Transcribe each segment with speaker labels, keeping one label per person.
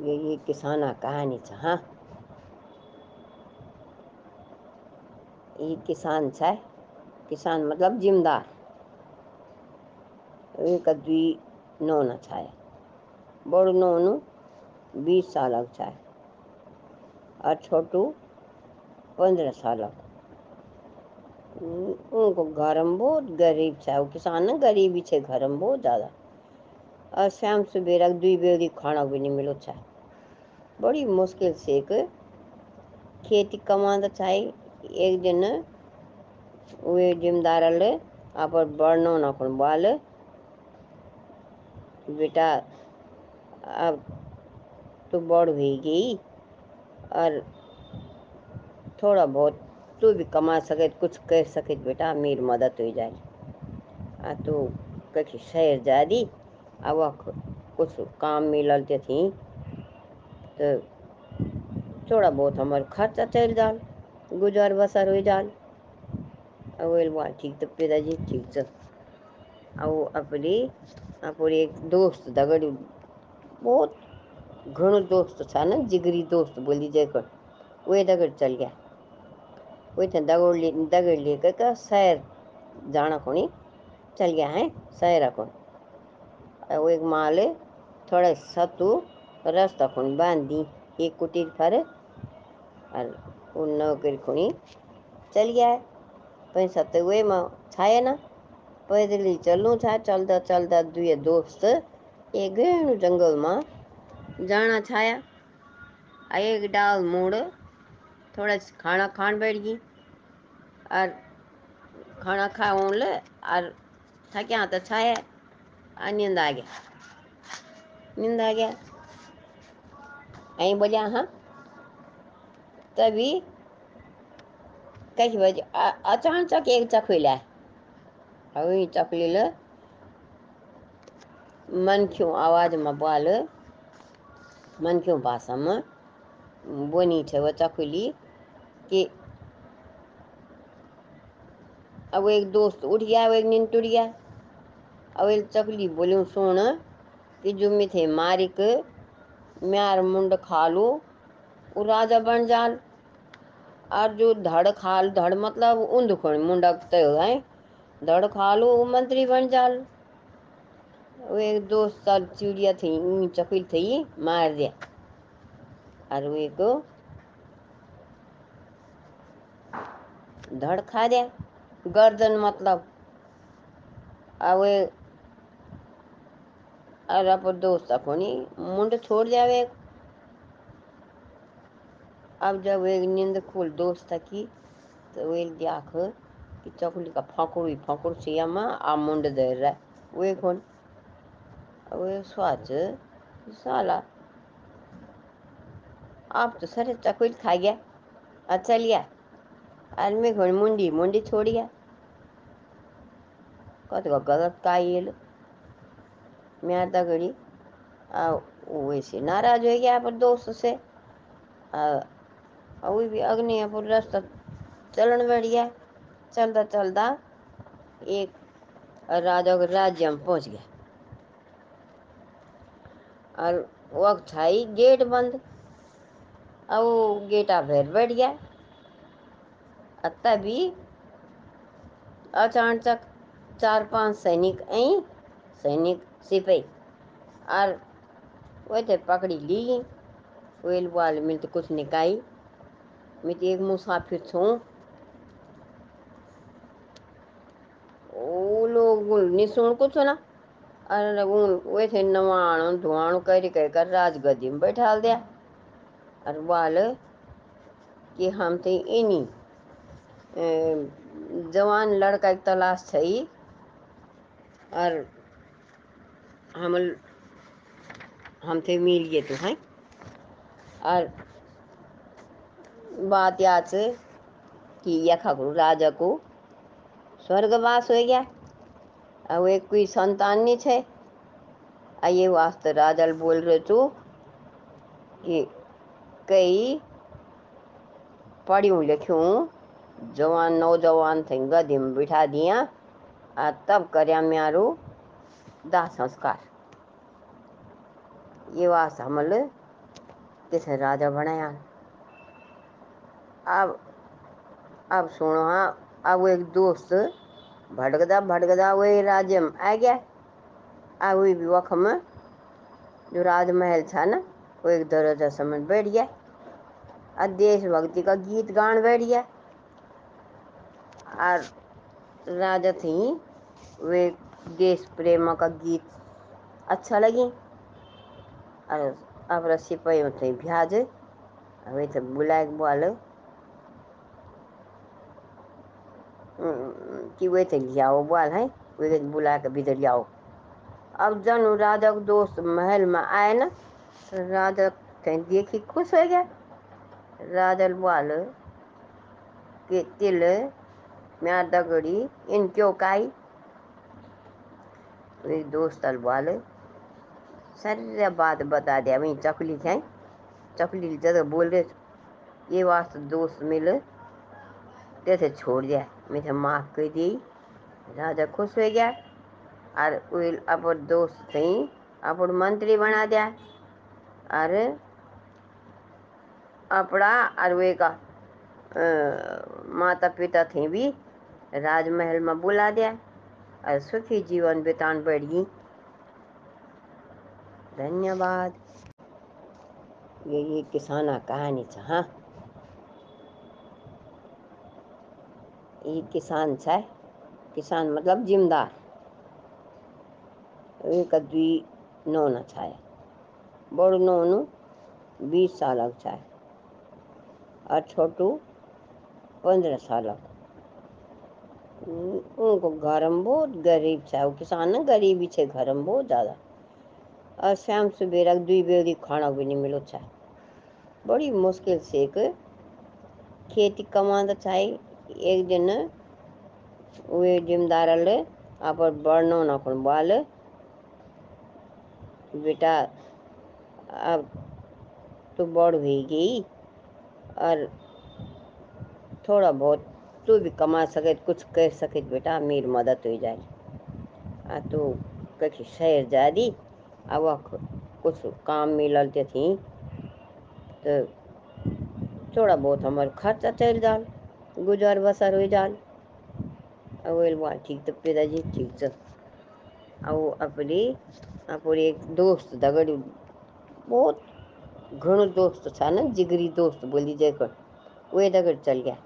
Speaker 1: ये ये किसाना कहानी छ हाँ। ये किसान छ, किसान मतलब जिमदार। एक दुई नौना छाय बड़ू नौनु बीस साल छाय और छोटू पंद्रह साल उनको घर में बहुत गरीब छ किसान ना गरीबी छे घर में बहुत ज़्यादा। और शाम सवेरा दुई बेरी खाना भी नहीं मिलो छ। बड़ी मुश्किल से एक खेती कमांदा छ एक दिन वे जिम्मेदार ले आप बढ़नो न खुण बाल। बेटा, अब तो बड़ हुई गई और थोड़ा बहुत तू भी कमा सके कुछ कर सके बेटा, मेरी मदद हो जाए। आ तू कहीं शहर जा दी? अब कुछ काम मिलते थी। तो थोड़ा बहुत हमारे खर्चा चल जाल, गुजार बसर हो जाल। बात ठीक तो पिताजी, ठीक से अब अपनी, अपने एक दोस्त दगड़ बहुत घणो दोस्त था ना, जिगरी दोस्त बोली जयकर वे दगड़ चल गया। वे थे दगड़ ले, दगड़ लेकर का शहर जाना खुणी चल गया है, शहर खुण। वो एक माल, थोड़ा सतु रास्ता खुणी बाँध, एक कुटीर पर और उन नौकर खुणी चल गया पैसा तो वे में छाया ना पैदल ही चलूँ था चलता चलता दुए दोस्त, एक घणु जंगल में जाना छाया। एक डाल मोड़, थोड़ा खाना खान बैठ गई और खाना खाऊं ले और थक्या तो छाया। और नींद आ गया। नींद आ गया। हाँ तभी कही बजे अचानक एक चखुला वही चकली ले मन क्यों आवाज़ में बाल मन क्यों भाषा में बोनी थे वो चकुली कि अब एक दोस्त उठ गया वो एक नींद टूट गया अब एक चकली बोलूँ सुन कि जो मैं थे मारिक म्यार मुंड खालू वो राजा बन जाल और जो धड़ खाल, धड़ मतलब उंद खुण मुंडक तय है। धड़ खालू वो मंत्री बन जाल। वो एक दोस्त साल चिड़िया थी चकुल थी, मार दिया। और वो एक धड़ खा दिया। गर्दन मतलब अब अब दोस्त अपनी मुंड छोड़ जावे। अब जब एक नींद खुल दोस्त की तो वे देख कि चकुली का फकुड़ फकुड़ सिया में आ मुंड दे रहा वे कौन वे स्वाच साला, आप तो सर चकुल खा गया। अच्छा लिया आदमी घोड़ मुंडी मुंडी छोड़ गया। कत गलत का ये लो मैं दगड़ी आ वैसे नाराज़ हो गया पर दोस्त से? वो भी अग्नि पर रास्ता चलन बैठ गया चलता चलता एक राजा के राज्य में पहुँच गया। और वक्त छाई गेट बंद। अब वो गेटा भर बैठ गया। तभी अचानक चार पाँच सैनिक आई। सैनिक सिपाही। और वह थे पकड़ी ली। वेल वाल मिल तो कुछ निकाई मैं तो एक मुसाफिर छूँ। वो लोग निशुण कुछ ना। अरे थे नवाणु, धुआणु कर कर राजगद्दी में बैठा दिया। और वाल कि हम थे इन्हीं जवान लड़का की तलाश थी। और हम हम थे मिल गए तो हैं? और बात याद से कि यखा राजा को स्वर्गवास हो गया। अब एक कोई संतान नहीं छे। आ ये वास्ते राजल बोल रहे तू कि कई पढ़ूँ लिखूँ जवान, नौजवान थे गदी में बिठा दिया। आ तब करया म्यारू दाह संस्कार ये वास्ते हमल तिसे राजा बनाया अब अब सुनो हाँ अब एक दोस्त भटकदा भटकदा वही राज्य में आ गया। अब वही वख में जो राजमहल था ना, वो एक दरवाज़ा समझ बैठ गया। और देशभक्ति का गीत गान बैठ गया। और राजा थी, वे देश प्रेम का गीत अच्छा लगी। और अब सिपाही थे भ्याज वे थे बुलाए बोल कि वे थे लियाओ बोल है, वे बुला के भीतर लियाओ। अब जन राजा को दोस्त महल में आए ना राजा कहीं देखी खुश हो गया। राजा बोल के तिल म्यार दगड़ी इन क्यों काई वे दोस्त बोल। सारी बात बता दिया वही चकली थे चकली जगह बोल रहे ये वास्ते दोस्त मिले तैसे छोड़ दिया मुझे माफ़ कर दी राजा खुश हो गया। और अपन दोस्त थे अपन मंत्री बना दिया और अपना और वे का आ, माता पिता थे भी राजमहल में बुला दिया सुखी जीवन बितान गई धन्यवाद। ये ये किसाना कहानी था हाँ? ये किसान है किसान मतलब जिमदार। एक दुई नौना छाया बड़ो नौनु, बीस साल छाया और छोटू, पंद्रह साल उनको घर में बहुत गरीब छा किसान ना, गरीबी छे घर में बहुत ज़्यादा। और शाम सवेरा दुई बेरी खाना भी नहीं मिलो छा बड़ी मुश्किल से एक खेती कमांदा चाहे, एक दिन वे जिम्मेदार आप बढ़नो ना कौन बाल। बेटा, अब तो बड़ भी गई और थोड़ा बहुत तू भी कमा सके, कुछ कर सके बेटा मेरी मदद हो जाए आ तो कहीं शहर जा दी अब कुछ काम मिलते थी तो थोड़ा बहुत हमारे खर्चा चल जाल, गुजर बसर हो जाल। बात ठीक तो पिताजी, ठीक तो अब अपनी अपनी एक दोस्त दगड़ बहुत घणो दोस्त था ना, जिगरी दोस्त बोली जयकर वे दगड़ चल गया।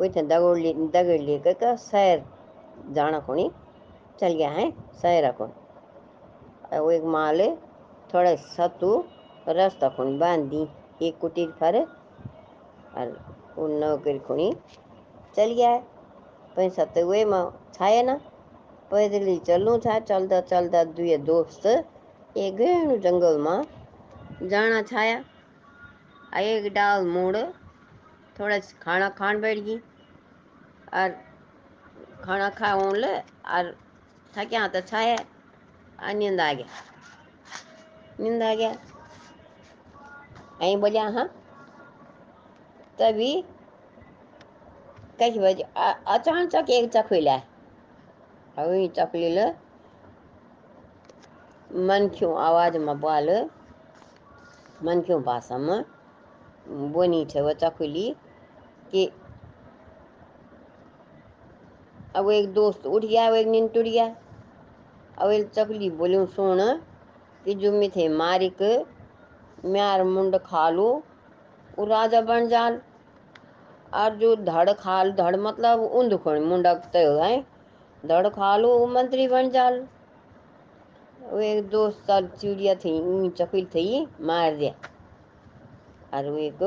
Speaker 1: वे थे दगड़ ले दगड़ लेकर का शहर जाना कोनी चल गया है, शहर को वो एक माले थोड़ा सतु रास्ता कोनी बाँध दी एक कुटीर पर और उन नौकरी कोनी चल गया है पैसा तो वे में छाया ना पैदल ही चलूँ था चलता चलता दुए दोस्त एक जंगल में जाना छाया। एक डाल मोड़ थोड़ा खाना खान बैठ गई और खाना खा ले, और थक्या तो छाया आ नींद आ गया। नींद आ गया। यहीं बोलिया हाँ तभी कई बजे अचानक एक चखुला चकली ले मन क्यों आवाज़ में बोल, मन क्यों भाषा में बोनी थे वो चकुली। कि। अब एक दोस्त उठ गया वो एक नींद टूट गया अब एक चकली बोलूँ, सुन, कि जो मैं थे मारिक, म्यार मुंड खालू वो राजा बन जाल। और जो धड़ खाल, धड़ मतलब उंद खोण मुंडक तय है। धड़ खालू वो मंत्री बन जाल। वो एक दोस्त साल चिड़िया थी चकुल थी, मार दिया। और वो एक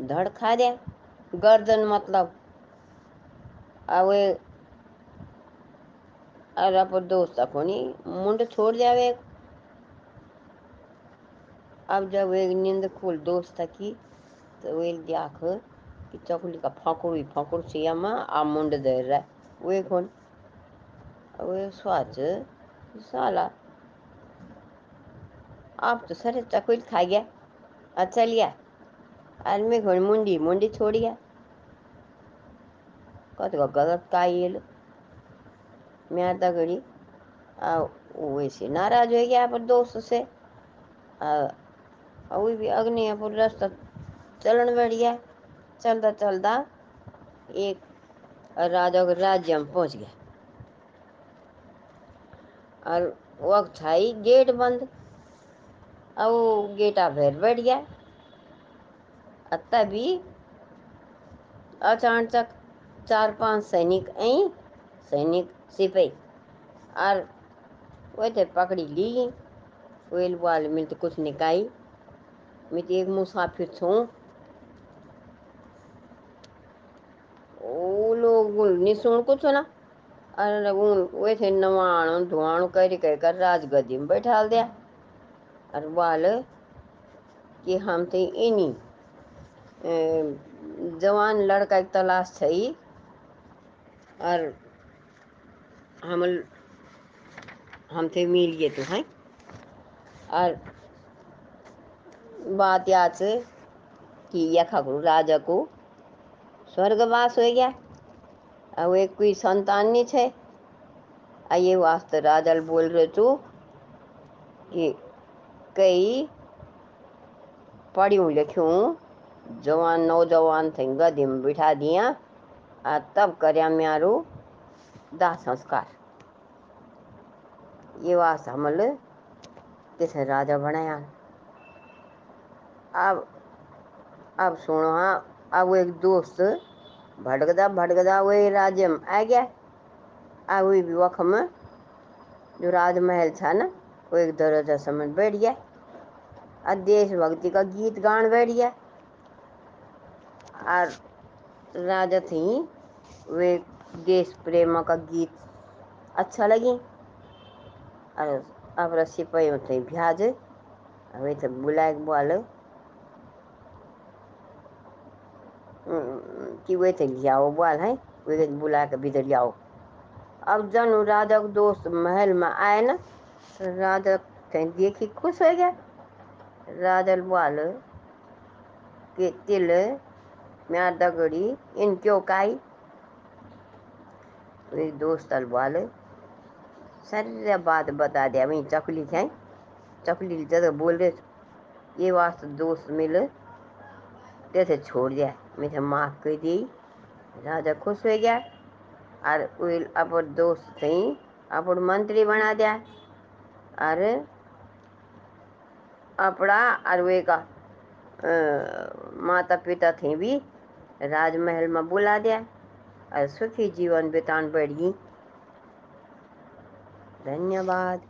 Speaker 1: धड़ खा दिया गर्दन मतलब। अब और अब दोस्त अपनी मुंड छोड़ जावे अब जब एक नींद खुल दोस्त की तो वे देख कि चकुली का फकुड़ फकुड़ से में आ मुंड दे रहा वे कौन वे स्वाच साला। आप तो सर चकुल खा गया। अच्छा लिया। आदमी घोड़ मुंडी मुंडी छोड़ गया कत गलत का ये म्यार दगड़ी आ, वो वैसे नाराज़ हो गया पर दोस्त से? वो भी अग्नि पर रास्ता चलन बैठ गया। चलता चलता एक राजा के राज्य में पहुँच गया। और वक्त छाई गेट बंद। अब गेटा भैर बैठ गया। तभी अचानक चार पाँच सैनिक आई सैनिक सिपाही और वो थे पकड़ी ली। वेल वाल मिल तो कुछ निकाई मैं तो एक मुसाफिर छू। वो लोग नहीं सुन कुछ ना अरे वे थे नवाणु धुआणु कर कर राजगद्दी में बैठा दिया। और वाल कि हम तो इन्हीं जवान लड़का की तलाश थी और हम हम थे मिल गए तो हैं? और बात याद से कि यखा को राजा को स्वर्गवास हो गया अब एक कोई संतान नहीं छे। आ ये वास्ते राजल बोल रहे छू कि कई पढ़ियूँ लिखूँ थे गदी में बिठा दिया। आ तब करया म्यारू दाह संस्कार। ये वास्ते हमल किसे राजा बनाया अब अब सुनो हाँ अब एक दोस्त भटकदा भटकदा वही राज्य में आ गया। अब वही वक्त में जो राजमहल था ना, वो एक दरवाज़ा समझ बैठ गया। और देशभक्ति का गीत गान बैठ गया। और राजा थी, वे देश प्रेम का गीत अच्छा लगी। और अब पे थे भ्याज वे थे बुलाए बोल। कि वे थे लियाओ बोल, है? वे बुला के भीतर लियाओ। अब जन राजा के दोस्त महल में आए ना राजा कहीं देखी खुश हो गया। राजा बोल, के तिल म्या दगड़ी इन क्यों वे दोस्त बोल सारी बात बता दिया वही चकली थे चकली जगह बोल रहे ये वास्ते दोस्त मिल जैसे छोड़ दिया। मैं माफ़ कर दी। राजा खुश हो गया। और अपन दोस्त थी अपन मंत्री बना दिया। और अपना और वे का माता पिता थे भी राजमहल में बुला दिया और सुखी जीवन बितान बढ़ी। धन्यवाद।